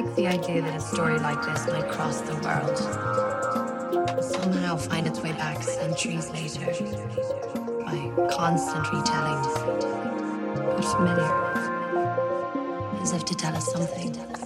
like the idea that a story like this might cross the world, somehow find its way back centuries later by constant retellings, but familiar, as if to tell us something.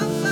love.